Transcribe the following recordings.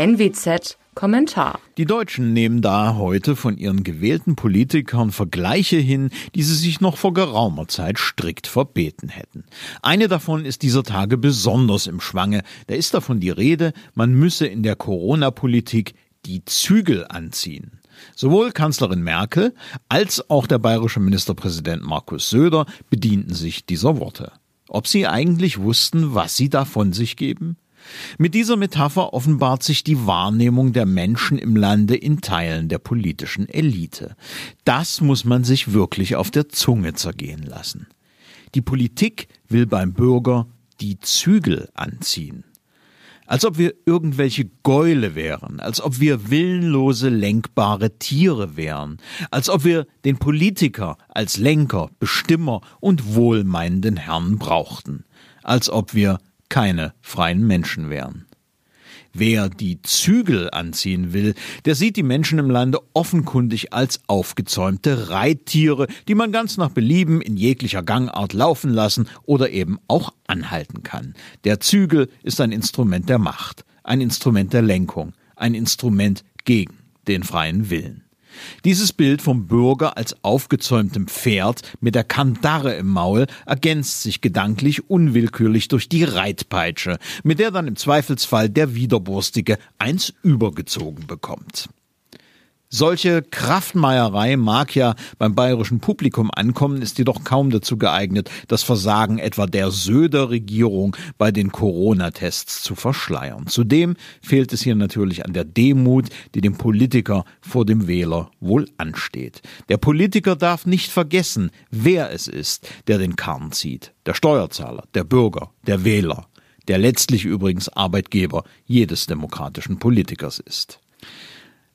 NWZ Kommentar. Die Deutschen nehmen da heute von ihren gewählten Politikern Vergleiche hin, die sie sich noch vor geraumer Zeit strikt verbeten hätten. Eine davon ist dieser Tage besonders im Schwange. Da ist davon die Rede, man müsse in der Corona-Politik die Zügel anziehen. Sowohl Kanzlerin Merkel als auch der bayerische Ministerpräsident Markus Söder bedienten sich dieser Worte. Ob sie eigentlich wussten, was sie da von sich geben? Mit dieser Metapher offenbart sich die Wahrnehmung der Menschen im Lande in Teilen der politischen Elite. Das muss man sich wirklich auf der Zunge zergehen lassen. Die Politik will beim Bürger die Zügel anziehen. Als ob wir irgendwelche Gäule wären, als ob wir willenlose, lenkbare Tiere wären, als ob wir den Politiker als Lenker, Bestimmer und wohlmeinenden Herrn brauchten, als ob wir keine freien Menschen wären. Wer die Zügel anziehen will, der sieht die Menschen im Lande offenkundig als aufgezäumte Reittiere, die man ganz nach Belieben in jeglicher Gangart laufen lassen oder eben auch anhalten kann. Der Zügel ist ein Instrument der Macht, ein Instrument der Lenkung, ein Instrument gegen den freien Willen. Dieses Bild vom Bürger als aufgezäumtem Pferd mit der Kandare im Maul ergänzt sich gedanklich unwillkürlich durch die Reitpeitsche, mit der dann im Zweifelsfall der Widerborstige eins übergezogen bekommt. Solche Kraftmeierei mag ja beim bayerischen Publikum ankommen, ist jedoch kaum dazu geeignet, das Versagen etwa der Söder-Regierung bei den Corona-Tests zu verschleiern. Zudem fehlt es hier natürlich an der Demut, die dem Politiker vor dem Wähler wohl ansteht. Der Politiker darf nicht vergessen, wer es ist, der den Karren zieht. Der Steuerzahler, der Bürger, der Wähler, der letztlich übrigens Arbeitgeber jedes demokratischen Politikers ist.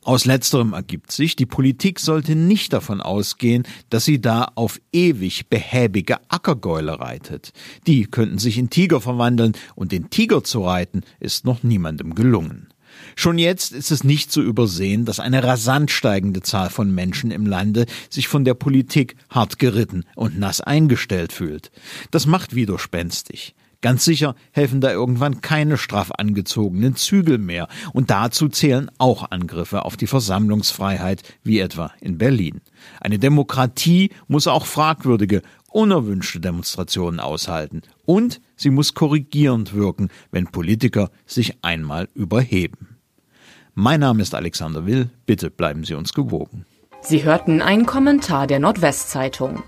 Aus letzterem ergibt sich, die Politik sollte nicht davon ausgehen, dass sie da auf ewig behäbige Ackergäule reitet. Die könnten sich in Tiger verwandeln und den Tiger zu reiten ist noch niemandem gelungen. Schon jetzt ist es nicht zu übersehen, dass eine rasant steigende Zahl von Menschen im Lande sich von der Politik hart geritten und nass eingestellt fühlt. Das macht widerspenstig. Ganz sicher helfen da irgendwann keine straff angezogenen Zügel mehr. Und dazu zählen auch Angriffe auf die Versammlungsfreiheit, wie etwa in Berlin. Eine Demokratie muss auch fragwürdige, unerwünschte Demonstrationen aushalten. Und sie muss korrigierend wirken, wenn Politiker sich einmal überheben. Mein Name ist Alexander Will. Bitte bleiben Sie uns gewogen. Sie hörten einen Kommentar der Nordwestzeitung.